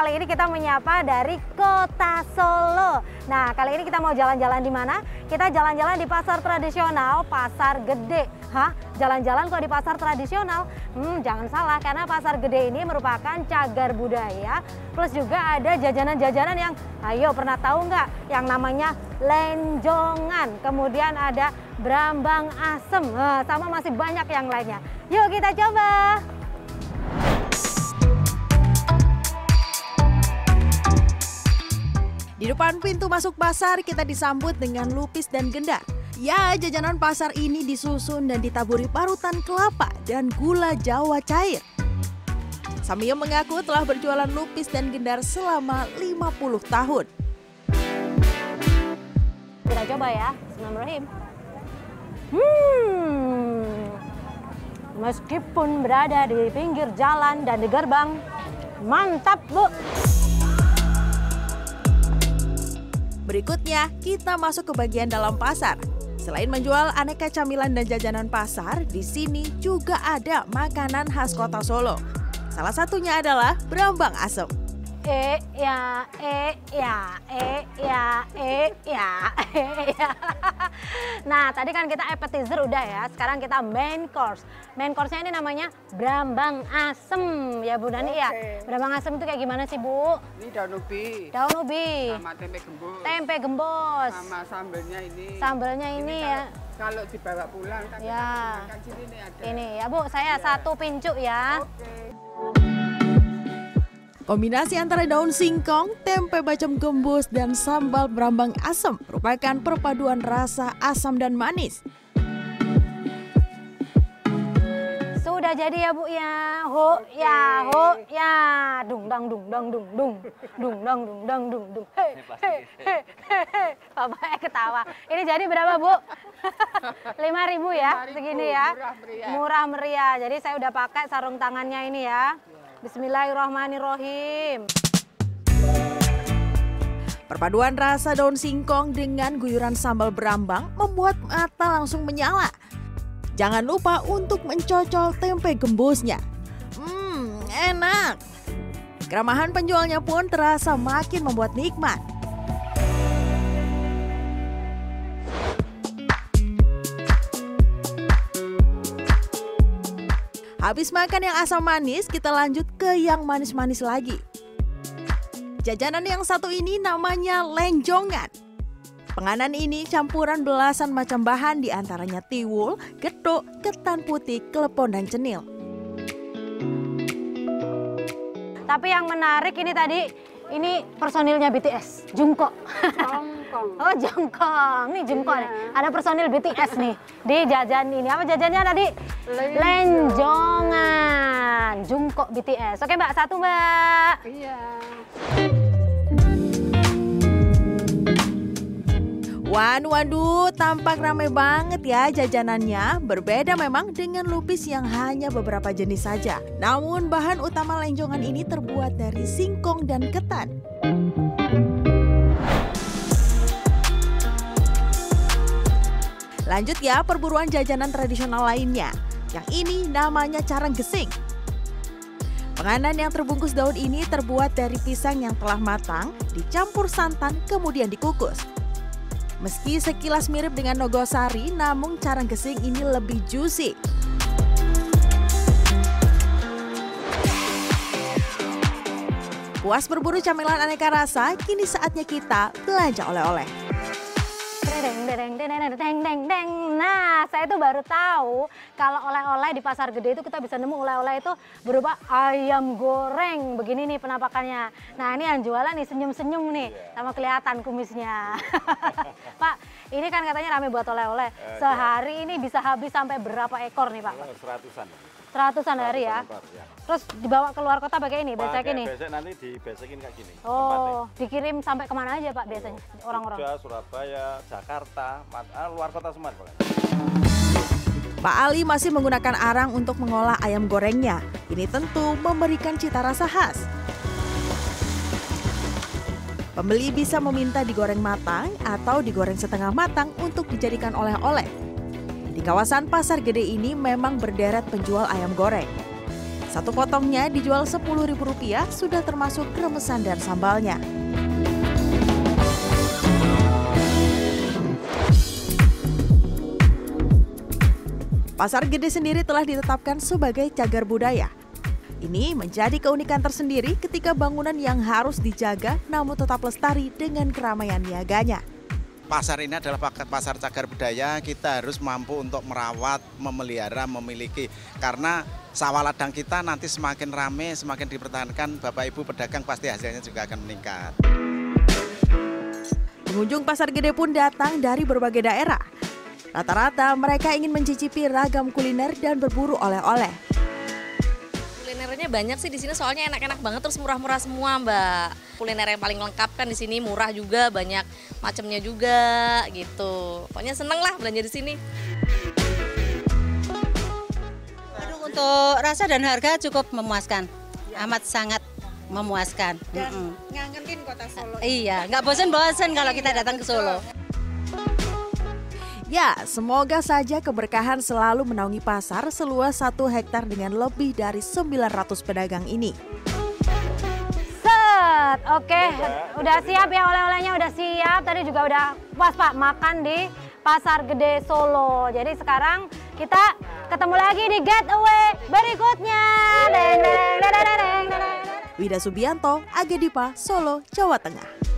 Kali ini kita menyapa dari Kota Solo. Nah, kali ini kita mau jalan-jalan di mana? Kita jalan-jalan di pasar tradisional, Pasar Gede. Hah? Jalan-jalan kok di pasar tradisional? Hmm, jangan salah karena Pasar Gede ini merupakan cagar budaya plus juga ada jajanan-jajanan yang ayo pernah tahu nggak yang namanya lenjongan. Kemudian ada brambang asem. Sama masih banyak yang lainnya. Yuk kita coba. Depan pintu masuk pasar kita disambut dengan lupis dan gendar. Ya, jajanan pasar ini disusun dan ditaburi parutan kelapa dan gula jawa cair. Samio mengaku telah berjualan lupis dan gendar selama 50 tahun. Kita coba ya. Bismillahirrahmanirrahim. Hmm. Meskipun berada di pinggir jalan dan di gerbang, mantap, Bu. Berikutnya, kita masuk ke bagian dalam pasar. Selain menjual aneka camilan dan jajanan pasar, di sini juga ada makanan khas kota Solo. Salah satunya adalah berambang asem. E ya, e ya, e ya, e ya, e ya. Nah, tadi kan kita appetizer udah ya. Sekarang kita main course. Main course-nya ini namanya brambang asem ya Bu Dani ya. Brambang asem itu kayak gimana sih Bu? Ini daun ubi Daun ubi, sama tempe gembus. tempe gembos, Sama sambelnya ini. sambelnya ini ya. Kalau dibawa pulang kan Ya. kita makan sini ada. Ini ya Bu, saya satu pincuk ya. Oke. Kombinasi antara daun singkong, tempe bacem gembus, dan sambal berambang asem merupakan perpaduan rasa asam dan manis. Sudah jadi ya Bu ya. Ho ya, ho ya. Dung dang dung dang dung dung. Dung dang dung dang dung dung. Hei, hei, hei, hei, hei. Bapaknya ketawa. Ini jadi berapa Bu? 5000 ya, 5.000, segini ya. murah meriah. Murah meriah. Jadi saya udah pakai sarung tangannya ini ya. Bismillahirrahmanirrahim. Perpaduan rasa daun singkong dengan guyuran sambal berambang membuat mata langsung menyala. Jangan lupa untuk mencocol tempe gembusnya. Hmm, enak. Keramahan penjualnya pun terasa makin membuat nikmat. Habis makan yang asam manis, kita lanjut ke yang manis-manis lagi. Jajanan yang satu ini namanya lenjongan. Penganan ini campuran belasan macam bahan di antaranya tiwul, getuk, ketan putih, klepon, dan cenil. Tapi yang menarik ini tadi ini personilnya BTS, Jungkook. Hongkong. Oh jongkong, nih jongkong nih. Ada personil BTS nih di jajan ini. Apa jajannya tadi? Lenjongan, Jungkook BTS. Oke mbak, satu mbak. Iya. Wan, waduh, tampak ramai banget ya jajanannya. Berbeda memang dengan lupis yang hanya beberapa jenis saja. Namun bahan utama lenjongan ini terbuat dari singkong dan ketan. Lanjut ya perburuan jajanan tradisional lainnya. Yang ini namanya carang gesing. Penganan yang terbungkus daun ini terbuat dari pisang yang telah matang, dicampur santan, kemudian dikukus. Meski sekilas mirip dengan nogosari, namun carang gesing ini lebih juicy. Puas berburu camilan aneka rasa, kini saatnya kita belanja oleh-oleh. Nah, saya tuh baru tahu kalau oleh-oleh di pasar gede itu kita bisa nemu oleh-oleh itu berupa ayam goreng. Begini nih penampakannya. Nah, ini yang jualan nih senyum-senyum nih, sama kelihatan kumisnya. Pak, ini kan katanya rame buat oleh-oleh. Sehari ini bisa habis sampai berapa ekor nih, Pak? seratusan Seratusan hari ya. Ekor, ya. Terus dibawa keluar kota pakai ini, besek ini. besek nanti dibesekin kayak gini Oh, dikirim sampai ke mana aja Pak biasanya orang-orang? Jogja, Surabaya, Jakarta, Mat- ah, luar kota semua. Pak Ali masih menggunakan arang untuk mengolah ayam gorengnya. Ini tentu memberikan cita rasa khas. Pembeli bisa meminta digoreng matang atau digoreng setengah matang untuk dijadikan oleh-oleh. Di kawasan Pasar Gede ini memang berderet penjual ayam goreng. Satu potongnya dijual Rp10.000 sudah termasuk kremesan dan sambalnya. Pasar Gede sendiri telah ditetapkan sebagai cagar budaya. Ini menjadi keunikan tersendiri ketika bangunan yang harus dijaga namun tetap lestari dengan keramaian niaganya. pasar ini adalah paket pasar cagar budaya kita harus mampu untuk merawat, memelihara, memiliki karena sawah ladang kita nanti semakin rame, semakin dipertahankan Bapak Ibu pedagang pasti hasilnya juga akan meningkat. Pengunjung pasar gede pun datang dari berbagai daerah. Rata-rata mereka ingin mencicipi ragam kuliner dan berburu oleh-oleh. Kulinernya banyak sih di sini soalnya enak-enak banget terus murah-murah semua mbak. Kuliner yang paling lengkap kan di sini murah juga banyak macamnya juga gitu. Pokoknya seneng lah belanja di sini. Aduh, untuk rasa dan harga cukup memuaskan, amat sangat memuaskan. Mm-mm. ngangenin kota Solo. Iya, nggak bosan-bosan kalau kita datang ke Solo. Ya, semoga saja keberkahan selalu menaungi pasar seluas satu hektar dengan lebih dari 900 pedagang ini. Set, oke, udah siap ya oleh-olehnya udah siap. Tadi juga udah puas Pak makan di Pasar Gede Solo. Jadi sekarang kita ketemu lagi di getaway berikutnya. Deng, deng, deng, deng, deng, deng, deng. Wida Subianto, Agedipa, Solo, Jawa Tengah.